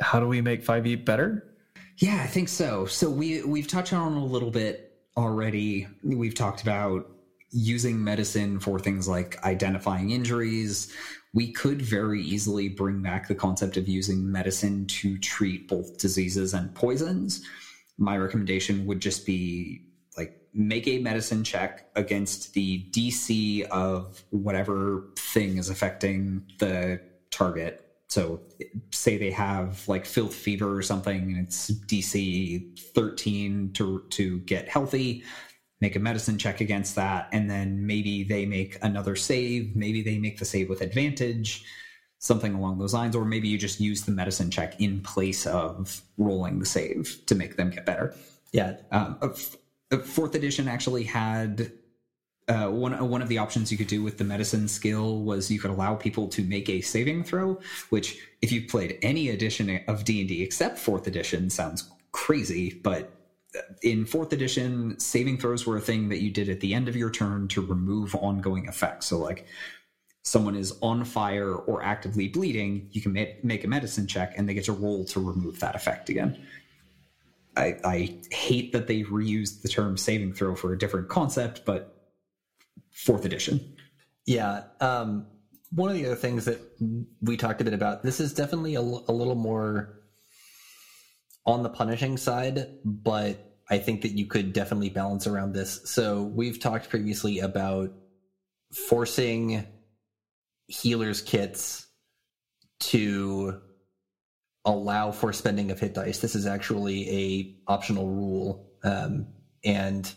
how do we make 5e better? Yeah, I think so. So we we've touched on a little bit already. We've talked about using medicine for things like identifying injuries. We could very easily bring back the concept of using medicine to treat both diseases and poisons. My recommendation would just be make a medicine check against the DC of whatever thing is affecting the target. So, say they have like filth fever or something, and it's DC 13 to to get healthy. Make a medicine check against that, and then maybe they make another save. Maybe they make the save with advantage, something along those lines, or maybe you just use the medicine check in place of rolling the save to make them get better. Yeah. Um, fourth edition actually had uh, one one of the options you could do with the medicine skill was you could allow people to make a saving throw, which if you've played any edition of D and D except fourth edition sounds crazy, but in fourth edition, saving throws were a thing that you did at the end of your turn to remove ongoing effects. So like someone is on fire or actively bleeding, you can make a medicine check and they get to roll to remove that effect again. I, I hate that they reused the term saving throw for a different concept, but fourth edition. Yeah. Um, one of the other things that we talked a bit about, this is definitely a, a little more on the punishing side, but I think that you could definitely balance around this. So we've talked previously about forcing healers kits to allow for spending of hit dice. This is actually a optional rule, um, and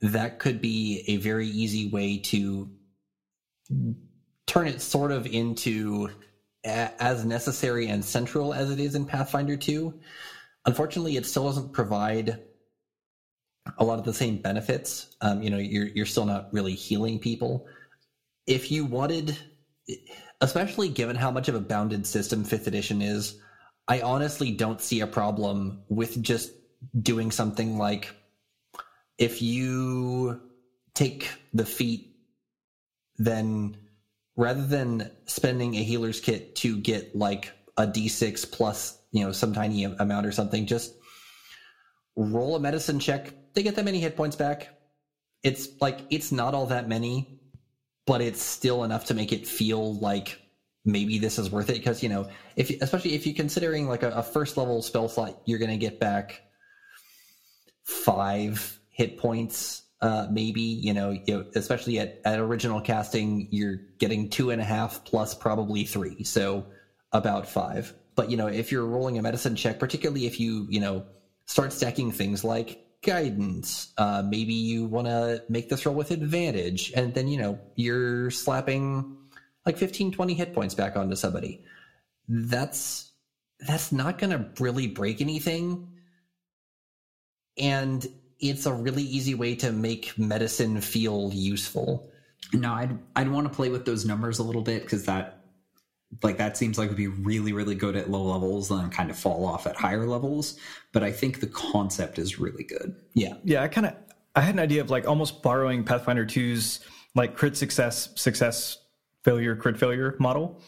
that could be a very easy way to turn it sort of into a- as necessary and central as it is in Pathfinder 2. Unfortunately, it still doesn't provide a lot of the same benefits. Um, you know, you're you're still not really healing people. If you wanted, especially given how much of a bounded system Fifth Edition is, I honestly don't see a problem with just doing something like if you take the feat, then rather than spending a healer's kit to get like a d6 plus you know some tiny amount or something, just roll a medicine check. They get that many hit points back. It's like it's not all that many, but it's still enough to make it feel like maybe this is worth it because you know if especially if you're considering like a, a first level spell slot, you're going to get back five hit points uh, maybe you know, you know, especially at, at original casting you're getting two and a half plus probably three so about five. But you know if you're rolling a medicine check particularly if you you know start stacking things like guidance uh, maybe you want to make this roll with advantage and then you know you're slapping like 15 20 hit points back onto somebody that's that's not going to really break anything and it's a really easy way to make medicine feel useful. No, I'd I'd want to play with those numbers a little bit because that like that seems like would be really really good at low levels and kind of fall off at higher levels. But I think the concept is really good. Yeah, yeah. I kind of I had an idea of like almost borrowing Pathfinder 2's like crit success success failure crit failure model,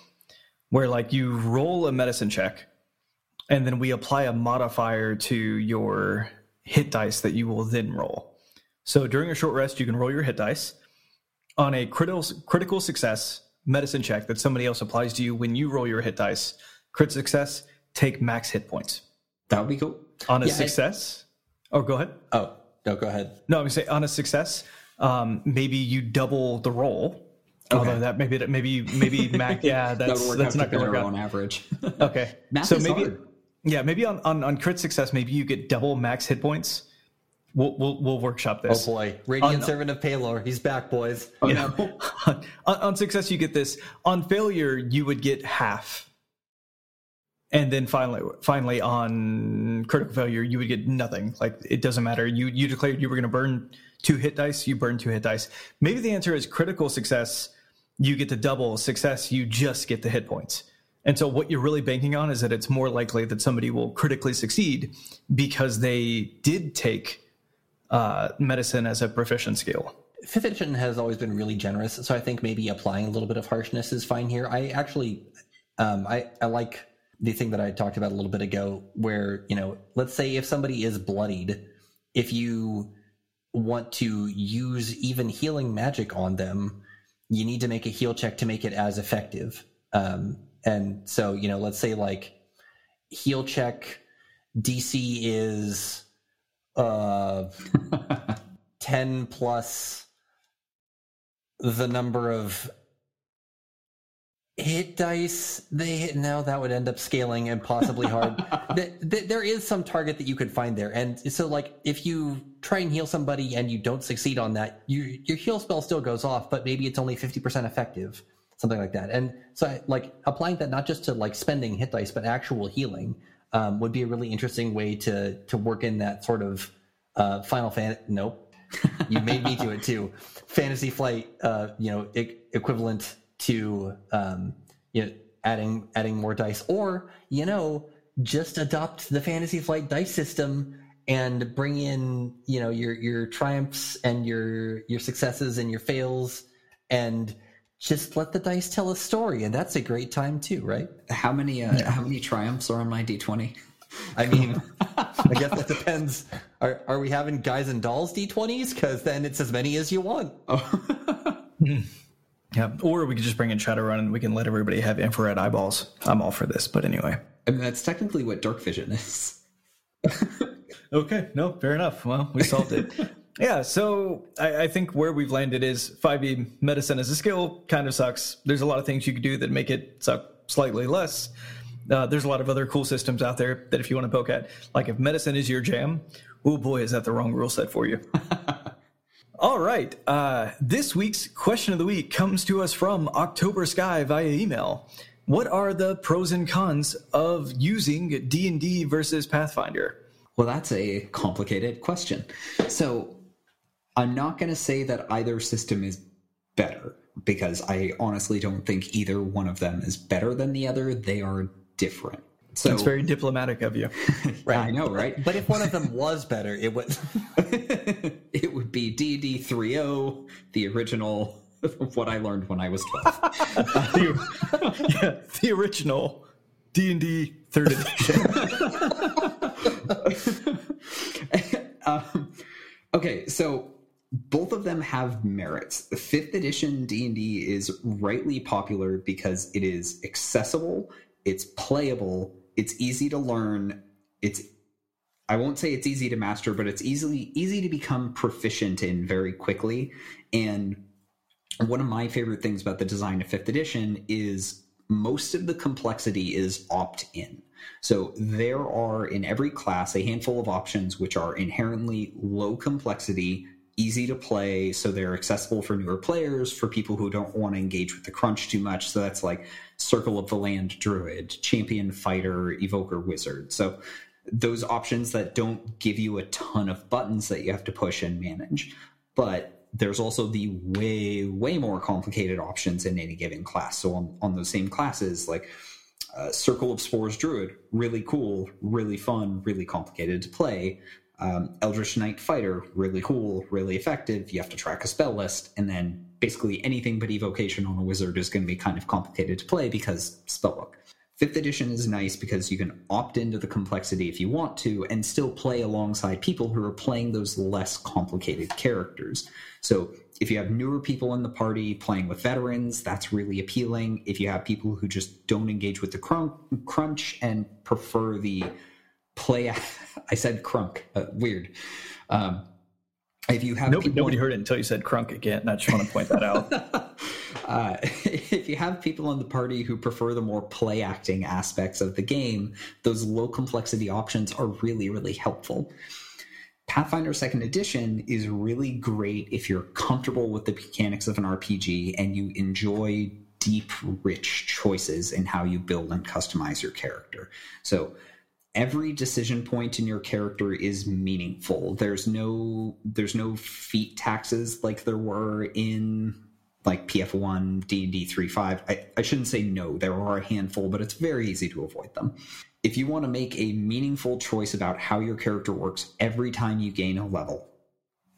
where like you roll a medicine check, and then we apply a modifier to your hit dice that you will then roll. So during a short rest, you can roll your hit dice. On a critical critical success medicine check that somebody else applies to you when you roll your hit dice, crit success, take max hit points. That would be cool. On a yeah, success, I, oh, go ahead. Oh, no, go ahead. No, I'm gonna say on a success, um, maybe you double the roll. Okay. Although that maybe maybe maybe Mac, yeah, that's that's not going to work out on average. okay, Math so maybe hard. Yeah, maybe on, on, on crit success, maybe you get double max hit points. We'll we'll, we'll workshop this. Oh boy, Radiant on, Servant of Pelor, he's back, boys. Oh, yeah. no. on, on success, you get this. On failure, you would get half, and then finally, finally on critical failure, you would get nothing. Like it doesn't matter. You you declared you were going to burn two hit dice. You burn two hit dice. Maybe the answer is critical success. You get to double success. You just get the hit points. And so what you're really banking on is that it's more likely that somebody will critically succeed because they did take uh, medicine as a proficient skill. Fifth edition has always been really generous, so I think maybe applying a little bit of harshness is fine here. I actually, um, I, I like the thing that I talked about a little bit ago, where you know, let's say if somebody is bloodied, if you want to use even healing magic on them, you need to make a heal check to make it as effective. Um, and so, you know, let's say like heal check DC is uh 10 plus the number of hit dice they hit now that would end up scaling and possibly hard there is some target that you could find there and so like if you try and heal somebody and you don't succeed on that your your heal spell still goes off but maybe it's only 50% effective something like that. And so, I, like applying that not just to like spending hit dice, but actual healing um, would be a really interesting way to to work in that sort of uh, Final Fan. Nope, you made me do it too. Fantasy Flight, uh, you know, e- equivalent to um, you know adding adding more dice, or you know, just adopt the Fantasy Flight dice system and bring in you know your your triumphs and your your successes and your fails and just let the dice tell a story, and that's a great time too, right? How many uh, yeah. how many triumphs are on my d twenty? I mean, I guess that depends. Are are we having guys and dolls d twenties? Because then it's as many as you want. Oh. yeah, or we could just bring in Shadowrun and we can let everybody have infrared eyeballs. I'm all for this, but anyway. I mean, that's technically what dark vision is. Okay, no, fair enough. Well, we solved it. yeah, so I, I, think where we've landed is 5e medicine as a skill kind of sucks. There's a lot of things you could do that make it suck slightly less. Uh, there's a lot of other cool systems out there that if you want to poke at, like if medicine is your jam, oh boy, is that the wrong rule set for you. All right. Uh, this week's question of the week comes to us from October Sky via email. What are the pros and cons of using D&D versus Pathfinder? Well, that's a complicated question. So, I'm not going to say that either system is better because I honestly don't think either one of them is better than the other. They are different. So it's very diplomatic of you. right. I know, right? But if one of them was better, it would it would be D&D 3.0, the original of what I learned when I was 12. the, yeah, the original D&D 3rd edition. um, okay, so both of them have merits. The 5th edition D&D is rightly popular because it is accessible, it's playable, it's easy to learn. It's I won't say it's easy to master, but it's easily easy to become proficient in very quickly. And one of my favorite things about the design of fifth edition is most of the complexity is opt in. So there are in every class a handful of options which are inherently low complexity, easy to play, so they're accessible for newer players, for people who don't want to engage with the crunch too much. So that's like Circle of the Land Druid, Champion Fighter, Evoker Wizard. So those options that don't give you a ton of buttons that you have to push and manage. But there's also the way, way more complicated options in any given class. So on, on those same classes, like uh, Circle of Spores Druid, really cool, really fun, really complicated to play. Um, Eldritch Knight Fighter, really cool, really effective. You have to track a spell list, and then basically anything but evocation on a wizard is going to be kind of complicated to play because spellbook. Fifth edition is nice because you can opt into the complexity if you want to and still play alongside people who are playing those less complicated characters. So if you have newer people in the party playing with veterans, that's really appealing. If you have people who just don't engage with the crunch and prefer the play. I said crunk. Uh, weird. Um, if you have nobody, nobody heard it until you said crunk again. I just want to point that out. uh, if you have people in the party who prefer the more play acting aspects of the game, those low complexity options are really, really helpful. Pathfinder Second Edition is really great if you're comfortable with the mechanics of an RPG and you enjoy deep, rich choices in how you build and customize your character. So every decision point in your character is meaningful. There's no there's no feat taxes like there were in like pf1 d&d 3.5 I, I shouldn't say no there are a handful but it's very easy to avoid them. If you want to make a meaningful choice about how your character works every time you gain a level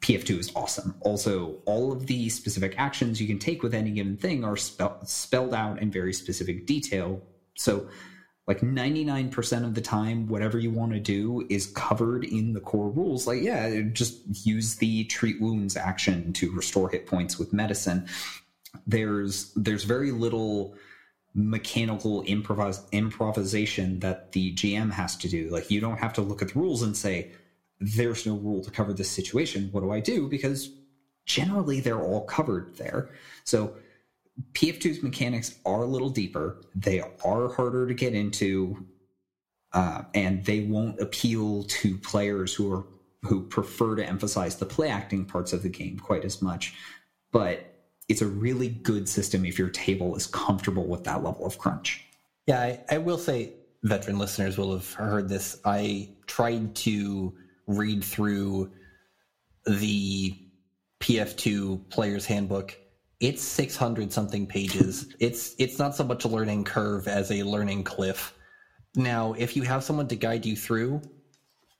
pf2 is awesome. Also all of the specific actions you can take with any given thing are spe- spelled out in very specific detail. So like 99% of the time whatever you want to do is covered in the core rules. Like yeah just use the treat wounds action to restore hit points with medicine. There's there's very little mechanical improvis- improvisation that the gm has to do. Like you don't have to look at the rules and say there's no rule to cover this situation. What do i do? Because generally they're all covered there. So PF2's mechanics are a little deeper. They are harder to get into, uh, and they won't appeal to players who are who prefer to emphasize the play acting parts of the game quite as much. But it's a really good system if your table is comfortable with that level of crunch. Yeah, I, I will say veteran listeners will have heard this. I tried to read through the PF2 player's handbook it's 600 something pages. It's it's not so much a learning curve as a learning cliff. Now, if you have someone to guide you through,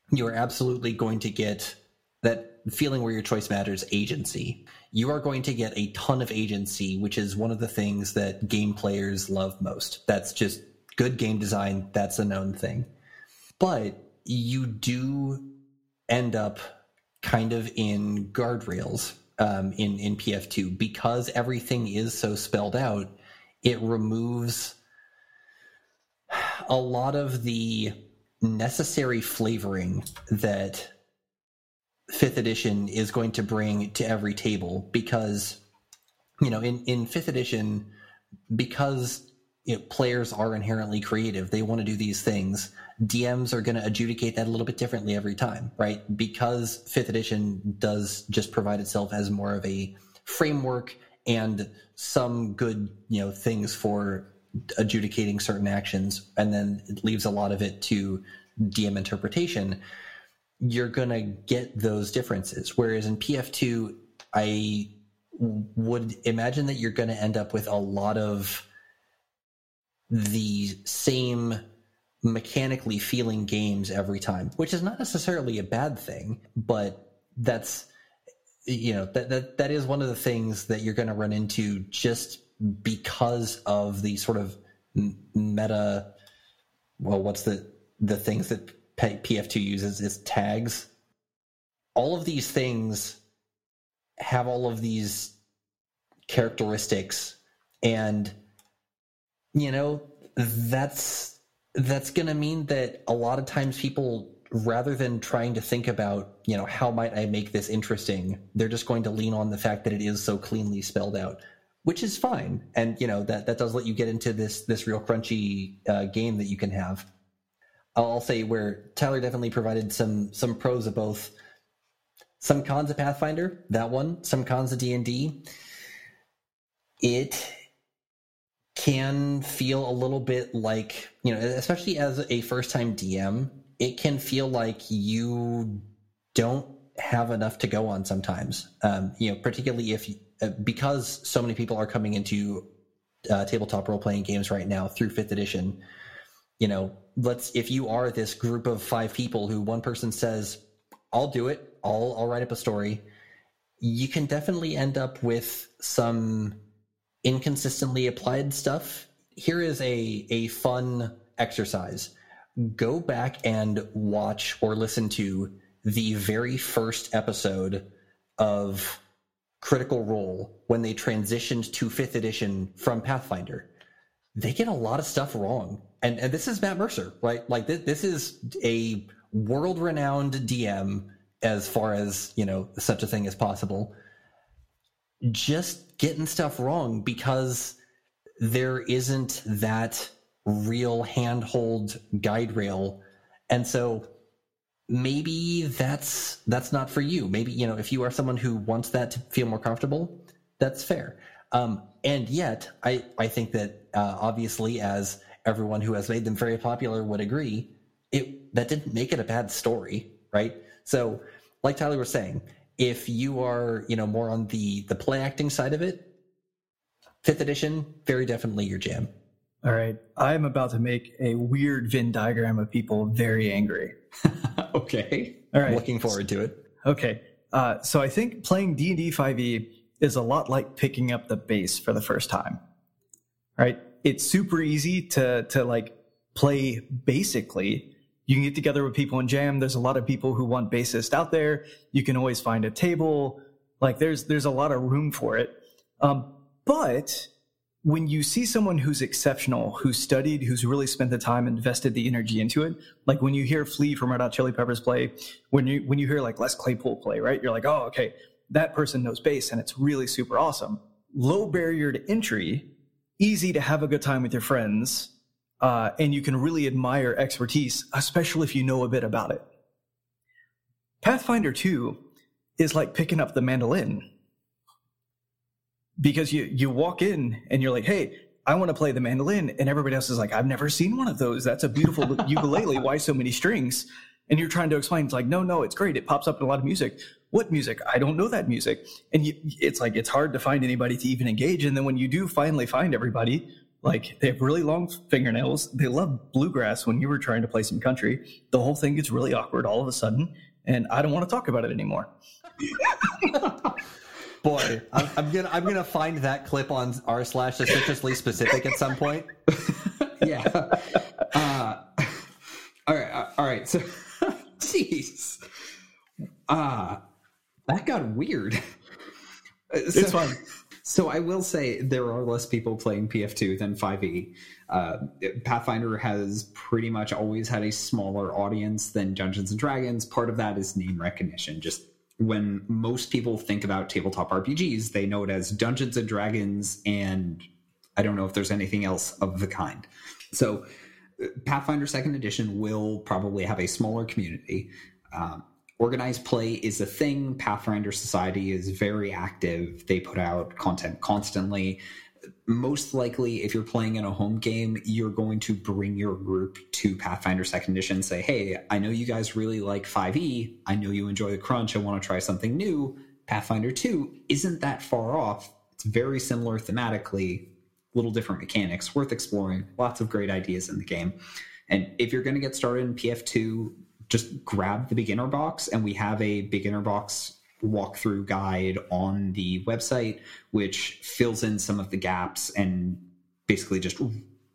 you're absolutely going to get that feeling where your choice matters agency. You are going to get a ton of agency, which is one of the things that game players love most. That's just good game design. That's a known thing. But you do end up kind of in guardrails um, in in PF2 because everything is so spelled out. It removes a lot of the necessary flavoring that fifth edition is going to bring to every table because you know in in fifth edition because you know, players are inherently creative they want to do these things dms are going to adjudicate that a little bit differently every time right? Because fifth edition does just provide itself as more of a framework and some good you know things for adjudicating certain actions and then it leaves a lot of it to dm interpretation you're going to get those differences. Whereas in pf2 i would imagine that you're going to end up with a lot of the same mechanically feeling games every time, which is not necessarily a bad thing, but that's you know that that that is one of the things that you're going to run into just because of the sort of meta well what's the the things that pf2 uses is tags. All of these things have all of these characteristics and you know that's that's going to mean that a lot of times people rather than trying to think about you know how might i make this interesting they're just going to lean on the fact that it is so cleanly spelled out which is fine. And you know that that does let you get into this this real crunchy uh, game that you can have. I'll say where tyler definitely provided some some pros of both. Some cons of Pathfinder, that one, some cons of D&D. It can feel a little bit like, you know, especially as a first-time DM, it can feel like you don't have enough to go on sometimes. Um, you know, particularly if uh, because so many people are coming into uh, tabletop role-playing games right now through fifth edition. You know, let's if you are this group of five people who one person says, "I'll do it," I'll I'll write up a story. You can definitely end up with some inconsistently applied stuff. Here is a a fun exercise. Go back and watch or listen to the very first episode of Critical Role when they transitioned to fifth edition from Pathfinder. They get a lot of stuff wrong. And, and this is Matt Mercer, right? Like this, this is a world renowned DM as far as you know such a thing as possible just getting stuff wrong because there isn't that real handhold guide rail. And so maybe that's that's not for you. Maybe you know if you are someone who wants that to feel more comfortable that's fair. Um, and yet i i think that uh, obviously as everyone who has made them very popular would agree it that didn't make it a bad story right? So like Tyler was saying, if you are, you know, more on the the play acting side of it, fifth edition, very definitely your jam. All right. I'm about to make a weird Venn diagram of people very angry. okay. All right. Looking forward to it. Okay. Uh, so I think playing D&D 5e is a lot like picking up the bass for the first time. Right? It's super easy to to like play basically you can get together with people and jam. There's a lot of people who want bassist out there. You can always find a table. Like there's there's a lot of room for it. Um, but when you see someone who's exceptional, who's studied, who's really spent the time, invested the energy into it, like when you hear Flea from Red Hot Chili Peppers play, when you when you hear like Les Claypool play, right? You're like, oh, okay, that person knows bass, and it's really super awesome. Low barrier to entry, easy to have a good time with your friends, uh, and you can really admire expertise, especially if you know a bit about it. Pathfinder 2 is like picking up the mandolin because you, you walk in and you're like, hey, I want to play the mandolin. And everybody else is like, I've never seen one of those. That's a beautiful ukulele. Why so many strings? And you're trying to explain, it's like, no, no, it's great. It pops up in a lot of music. What music? I don't know that music. And you, it's like, it's hard to find anybody to even engage. And then when you do finally find everybody, like they have really long fingernails. They love bluegrass when you were trying to play some country. The whole thing gets really awkward all of a sudden, and I don't want to talk about it anymore. Boy, I'm, I'm, gonna I'm gonna find that clip on r slash suspiciously specific at some point. yeah. Uh, all right. Uh, all right. So, jeez. Ah, uh, that got weird. It's fine. So I will say there are less people playing PF2 than 5e. Uh, Pathfinder has pretty much always had a smaller audience than Dungeons and Dragons. Part of that is name recognition. Just when most people think about tabletop RPGs, they know it as Dungeons and Dragons, and I don't know if there's anything else of the kind. So Pathfinder Second Edition will probably have a smaller community. Um, organized play is a thing. Pathfinder Society is very active. They put out content constantly. Most likely, if you're playing in a home game, you're going to bring your group to Pathfinder Second Edition and say, Hey, I know you guys really like 5e. I know you enjoy the crunch. I want to try something new. Pathfinder 2 isn't that far off. It's very similar thematically, little different mechanics, worth exploring. Lots of great ideas in the game. And if you're going to get started in PF2, just grab the beginner box, and we have a beginner box walkthrough guide on the website, which fills in some of the gaps and basically just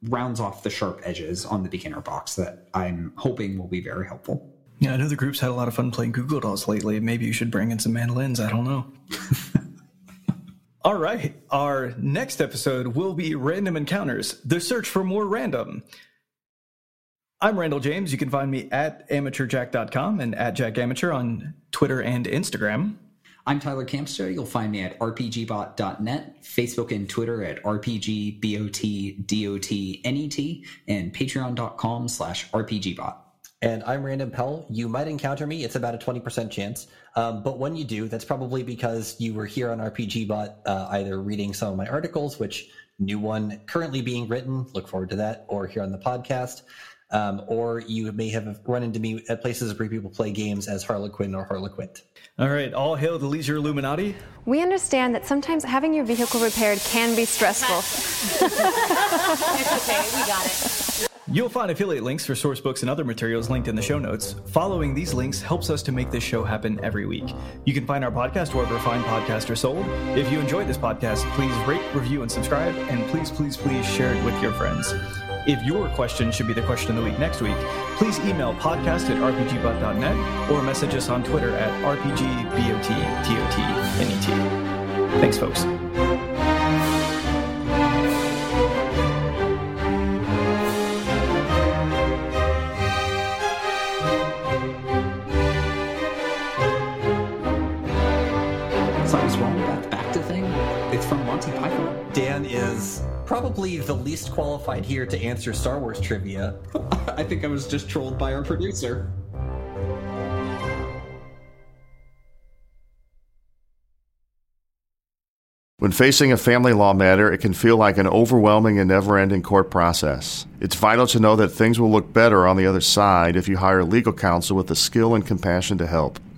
rounds off the sharp edges on the beginner box that I'm hoping will be very helpful. Yeah, I know the group's had a lot of fun playing Google Dolls lately. Maybe you should bring in some mandolins. I don't know. All right. Our next episode will be Random Encounters The Search for More Random. I'm Randall James. You can find me at amateurjack.com and at jackamateur on Twitter and Instagram. I'm Tyler Kamstra. You'll find me at rpgbot.net, Facebook and Twitter at rpgbotdotnet, and patreon.com slash rpgbot. And I'm Random Pell. You might encounter me. It's about a 20% chance. Um, but when you do, that's probably because you were here on RPGBOT, uh, either reading some of my articles, which new one currently being written, look forward to that, or here on the podcast. Um, or you may have run into me at places where people play games as Harlequin or Harlequint. All right, all hail the Leisure Illuminati. We understand that sometimes having your vehicle repaired can be stressful. it's okay, we got it. You'll find affiliate links for source books and other materials linked in the show notes. Following these links helps us to make this show happen every week. You can find our podcast wherever fine podcasts are sold. If you enjoyed this podcast, please rate, review, and subscribe, and please, please, please share it with your friends. If your question should be the question of the week next week, please email podcast at rpgbot.net or message us on Twitter at rpgbottot.net. Thanks, folks. Probably the least qualified here to answer Star Wars trivia. I think I was just trolled by our producer. When facing a family law matter, it can feel like an overwhelming and never ending court process. It's vital to know that things will look better on the other side if you hire legal counsel with the skill and compassion to help.